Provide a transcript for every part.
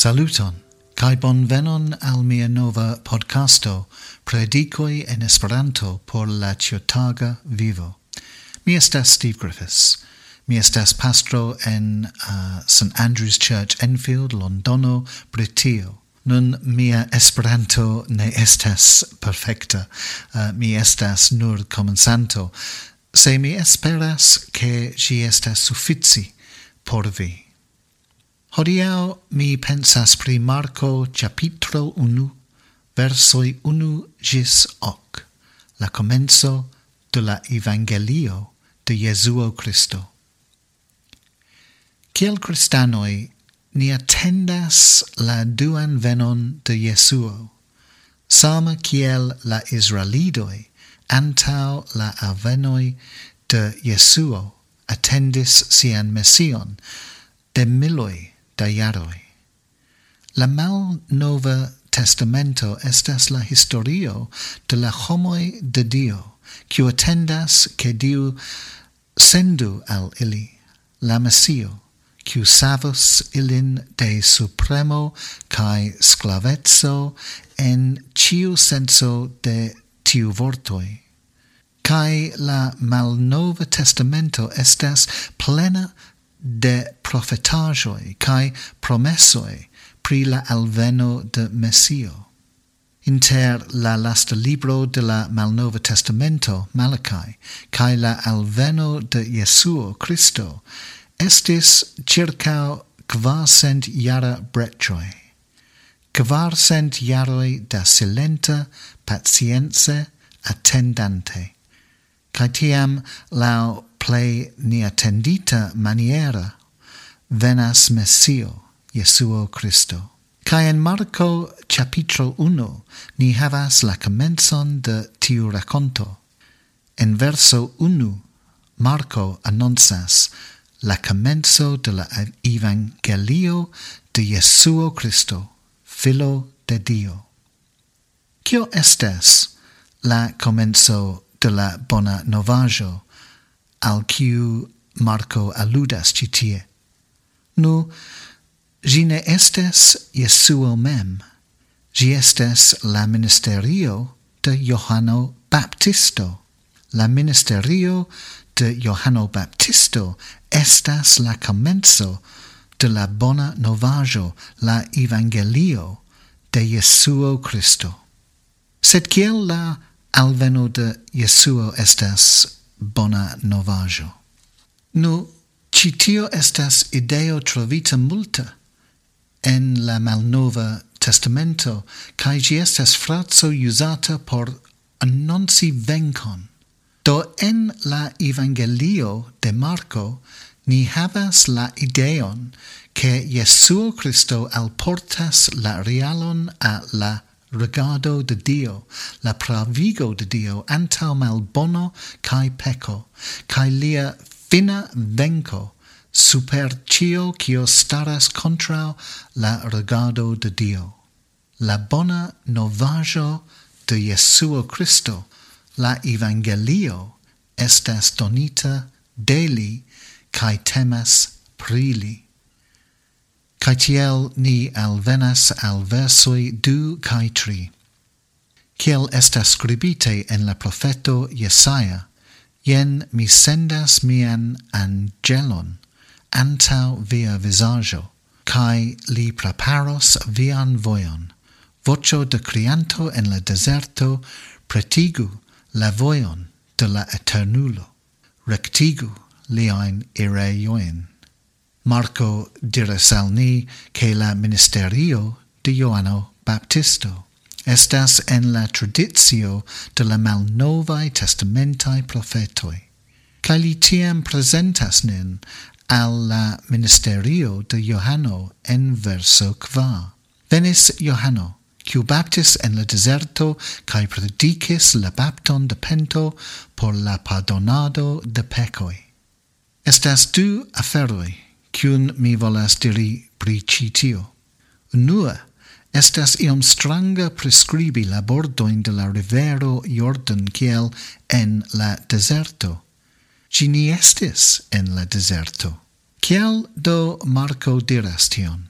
Saluton, kai bon venon al mia nova podcasto Predicoi en Esperanto por la ciotaga vivo. Mi estas Steve Griffiths. Mi estas pastro en uh, St. Andrew's Church, Enfield, Londono, Britio. Nun mia Esperanto ne estas perfecta. Uh, mi estas nur comensanto. Se mi esperas che ci estas suffici por vi. Hodiau mi pensas pri Marco capitro 1, versoi 1 gis hoc, la comenzo de la Evangelio de Jesuo Christo. Ciel cristanoi ni attendas la duan venon de Jesuo, sama kiel la Israelidoi antau la avenoi de Jesuo attendis sian Mession, de miloi da iaroi. La mal nova testamento estas la historio de la homoi de Dio, quiu attendas che Dio sendu al ili, la Messio, quiu savos ilin de supremo cae sclavezzo en ciu senso de tiu vortoi. Cae la Malnova Testamento estas plena de profetajoi kai promessoi pri la alveno de Messio. Inter la lasta libro de la Malnova Testamento, Malachi, kai la alveno de Jesuo Christo, estis circa quascent iara breccioi. Quascent iaroi da silenta pacienze attendante. Kai tiam lau plei ni attendita maniera venas Messio, Jesuo Christo. Kai en Marco capitro 1 ni havas la commenson de tiu raconto. En verso 1 Marco annonsas la commenso de la evangelio de Jesuo Christo, filo de Dio. Kio estes la commenso de la bona novajo al quiu Marco aludas citie. Nu, gine ne estas Jesuo mem, gi estes la ministerio de Johano Baptisto. La ministerio de Johano Baptisto estas la comenzo de la bona novajo, la evangelio de Jesuo Christo. Sed kiel la alveno de Jesuo estas bona novajo. Nu, citio estas ideo trovita multa en la malnova testamento, cae gi estas frazzo usata por annonci vencon. Do en la Evangelio de Marco ni havas la ideon che Jesuo Christo alportas la realon a la regado de Dio, la pravigo de Dio antau malbono cae peco, cae lia fina venco super cio cio staras contrao la regado de Dio. La bona novajo de Jesuo Christo, la evangelio, estas donita deli cae temas prili. Cae tiel ni alvenas al versoi du cae tri. Ciel estas scribite en la profeto Jesaja, jen mi sendas mian angelon antau via visajo, cae li preparos vian voion. Vocio de crianto en la deserto pretigu la voion de la eternulo, rectigu liain ireioin. Marco diras al ni che la ministerio de Ioanno Baptisto estas en la traditio de la malnovae testamentai profetoi. Ca li tiam presentas nin al la ministerio de Ioanno en verso qua. Venis Ioanno, quiu baptis en la deserto, cae predicis la bapton de pento por la pardonado de pecoi. Estas du aferoi, cun mi volas diri pri citio. estas iom stranga prescribi la bordoin de la rivero Jordan kiel en la deserto. Ci ni estis en la deserto. Kiel do Marco diras tion?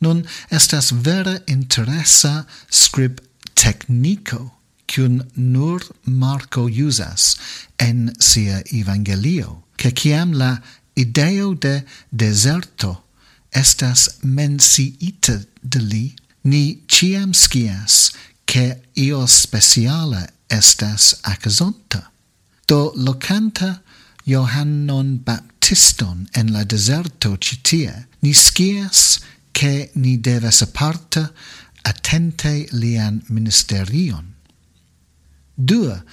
Nun, estas vera interesa scrib technico, cun nur Marco usas en sia evangelio, che ciam la ideo de deserto estas menciite de li, ni ciam scias che io speciale estas accesonta. Do locanta Johannon Baptiston en la deserto citie, ni scias che ni devas aparta attente lian ministerion. Dua,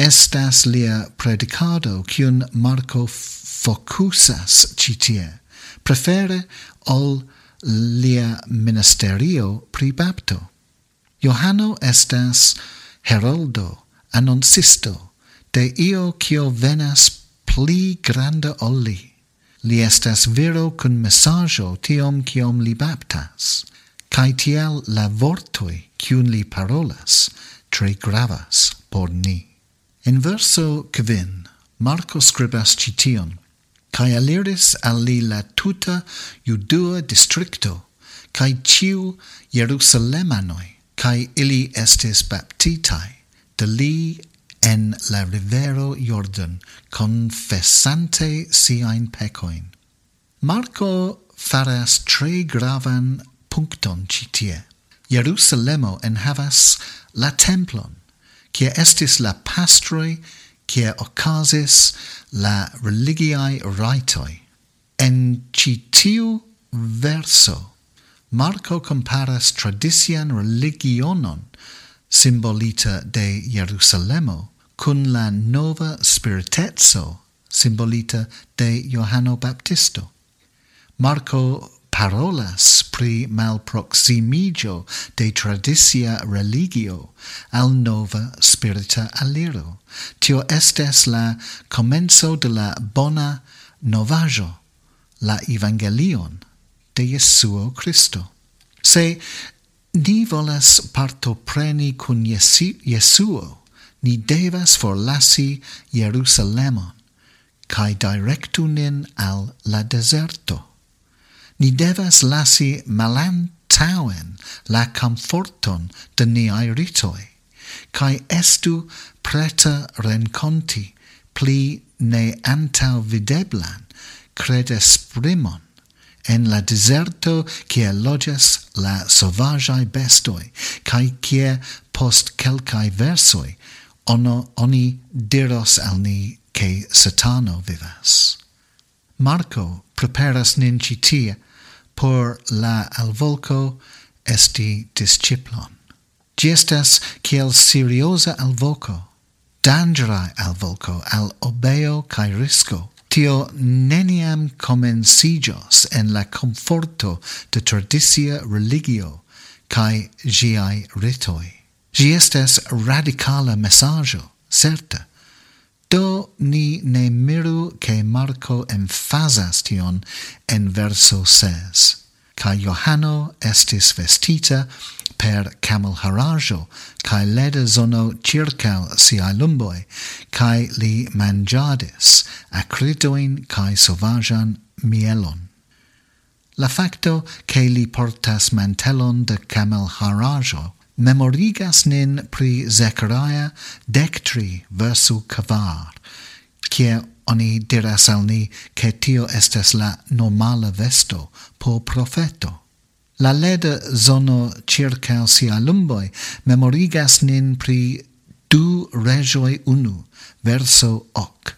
estas lia predicado cun Marco focusas citie, prefere ol lia ministerio pri. Johano estas heroldo, annoncisto, de io cio venas pli granda olli. Li estas viro cun messaggio tiom ciom li baptas, cae tiel la vortoi cun li parolas tre gravas por ni. In verso Marco scribas cition, cae aliris al li la tuta judua districto, cae ciu Jerusalemanoi, cae ili estis baptitai, de li en la rivero Jordan, confessante siain pecoin. Marco faras tre gravan puncton citie. Jerusalemo en havas la templon, cia estis la pastroi, cia ocasis la religiae raitoi. En citiu verso, Marco comparas tradician religionon simbolita de Jerusalemo cun la nova spiritezzo simbolita de Johano Baptisto. Marco parolas pri malproximigio de tradicia religio al nova spirita aliro. Tio estes la comenzo de la bona novajo, la evangelion de Jesuo Christo. Se ni volas partopreni cun Jesuo, ni devas forlasi Jerusalemon, cae directu nin al la deserto ni devas lasi malantauen la comforton de niai ritoi, cae estu preta renconti pli ne antau videblan credes primon en la deserto cie logias la sovagiae bestoi, cae kie post quelcae versoi ono, oni diros al ni che satano vivas. Marco preparas nin citie por la alvolco esti disciplon. Gi estas kiel seriosa alvoco, dangerae alvoco al obeo cae risco. Tio neniam comencijos en la conforto de tradicia religio cae giai ritoi. Gi estes radicala messaggio, certa. Do ni ne miru Marco emphasas tion en verso 6. Ca Johano estis vestita per camel harajo, cae leda zono circau siae lumboi, cae li mangiadis acridoin cae sovajan mielon. La facto che li portas mantelon de camel harajo memorigas nin pri Zechariah dectri versu cavar, cie oni diras al ni che tio estes la normala vesto po profeto. La leda zono circa sia lumboi memorigas nin pri du regioi unu, verso hoc,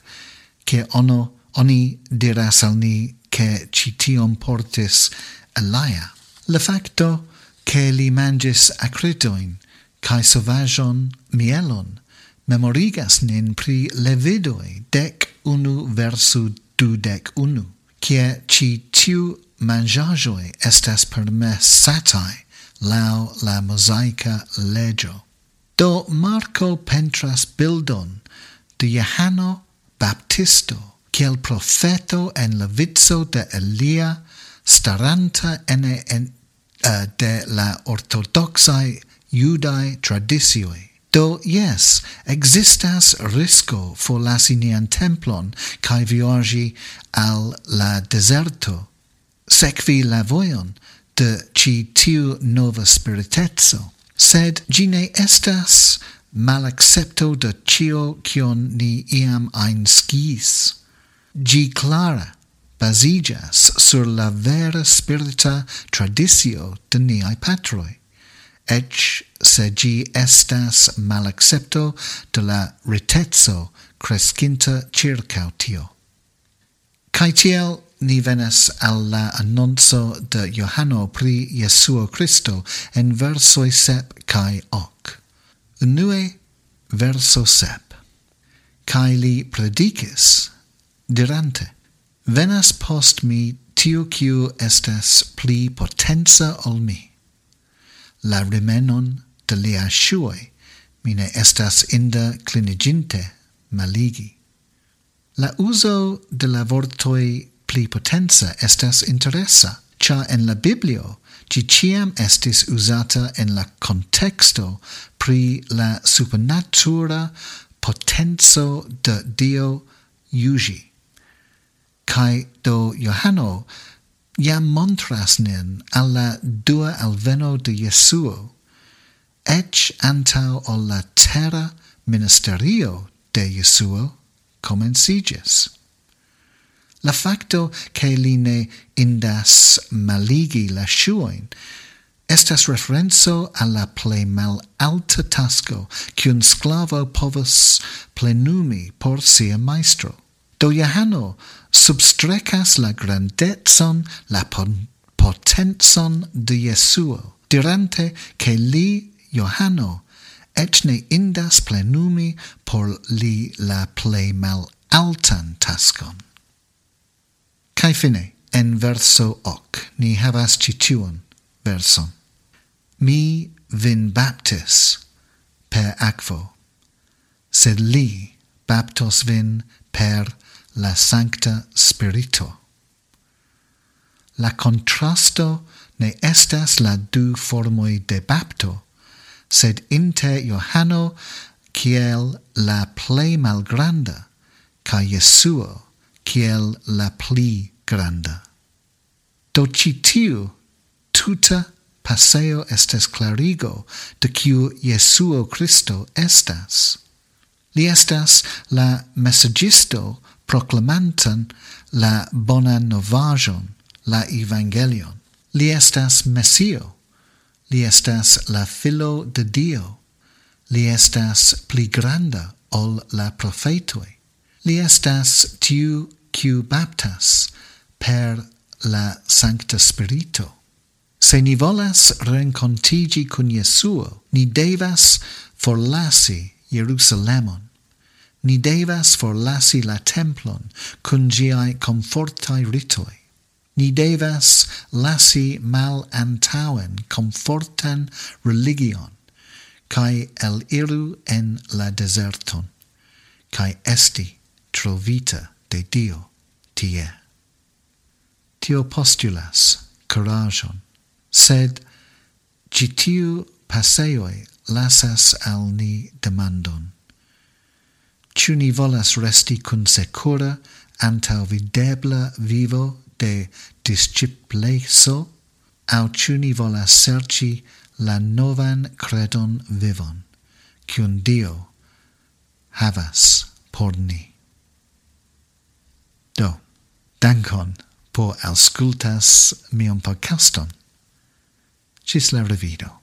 che ono, oni diras al ni che citium portis Elia. Le facto che li mangis acritoin, cae sovajon mielon, memorigas nin pri levidoi dec unu versu dudec unu, cie ci tiu mangiagioi estas permessatai lau la mosaica legio. Do Marco pentras bildon de Johano Baptisto, kiel profeto en la vizzo de Elia, staranta ene en, uh, de la ortodoxae judae traditioi. Do, yes, existas risco for lasi nian templon cae viorgi al la deserto, sekvi la de ci tiu nova spiritetso, sed gine estas malaccepto de cio cion ni iam ein skis. Gi clara basigas sur la vera spirita traditio de niai patroi, ec se gi estas malaccepto de la ritezzo crescinta circa tio. Cai tiel ni venas alla annonso de Johano pri Jesuo Christo en versoi sep cae hoc. Unue verso sep. Cae li predicis, dirante, venas post mi tiu quiu estas pli potenza ol mi la remenon de lia shuoi, mine estas inda cliniginte maligi. La uso de la vortoi pli potenza estas interesa, cia en la Biblio ci ciam estis usata en la contexto pri la supernatura potenzo de Dio iugi. Cai do Johano iam montras nin alla dua alveno de Jesuo, ec antau o la terra ministerio de Jesuo comencigis. La facto che li indas maligi la shuoin estas referenzo alla ple mal alta tasco che un sclavo povus plenumi por sia maestro. Do Johano substrecas la grandezon, la potenzon de Jesuo, dirante che li, Johano, et ne indas plenumi por li la plei mal altan tascon. Cai fine, en verso hoc, ni havas citiuon verson. Mi vin baptis per aquo, sed li baptos vin per la Sancta Spirito. La contrasto ne estas la du formoi de bapto, sed inter Johano kiel la plei malgranda, ca Jesuo kiel la pli granda. Do citiu tuta paseo estes clarigo de kiu Jesuo Christo estas. Li estas la messagisto proclamantan la bona novajon, la evangelion. Li estas Messio. Li estas la filo de Dio. Li estas pli ol la profetoi. Li estas tiu baptas per la Sancta Spirito. Se ni volas rencontigi cun Jesuo, ni devas forlasi Jerusalemon ni devas forlasi la templon cun giai confortai ritoi. Ni devas lasi mal antauen confortan religion, cae el iru en la deserton, cae esti trovita de Dio tie. Tio postulas coragion, sed citiu paseoi lasas al ni demandon Ciu ni volas resti cun secura antau videbla vivo de discipleso, au ciu ni volas serci la novan credon vivon, cium Dio havas por ni. Do, dankon por auscultas mion podcaston. Cis la revido.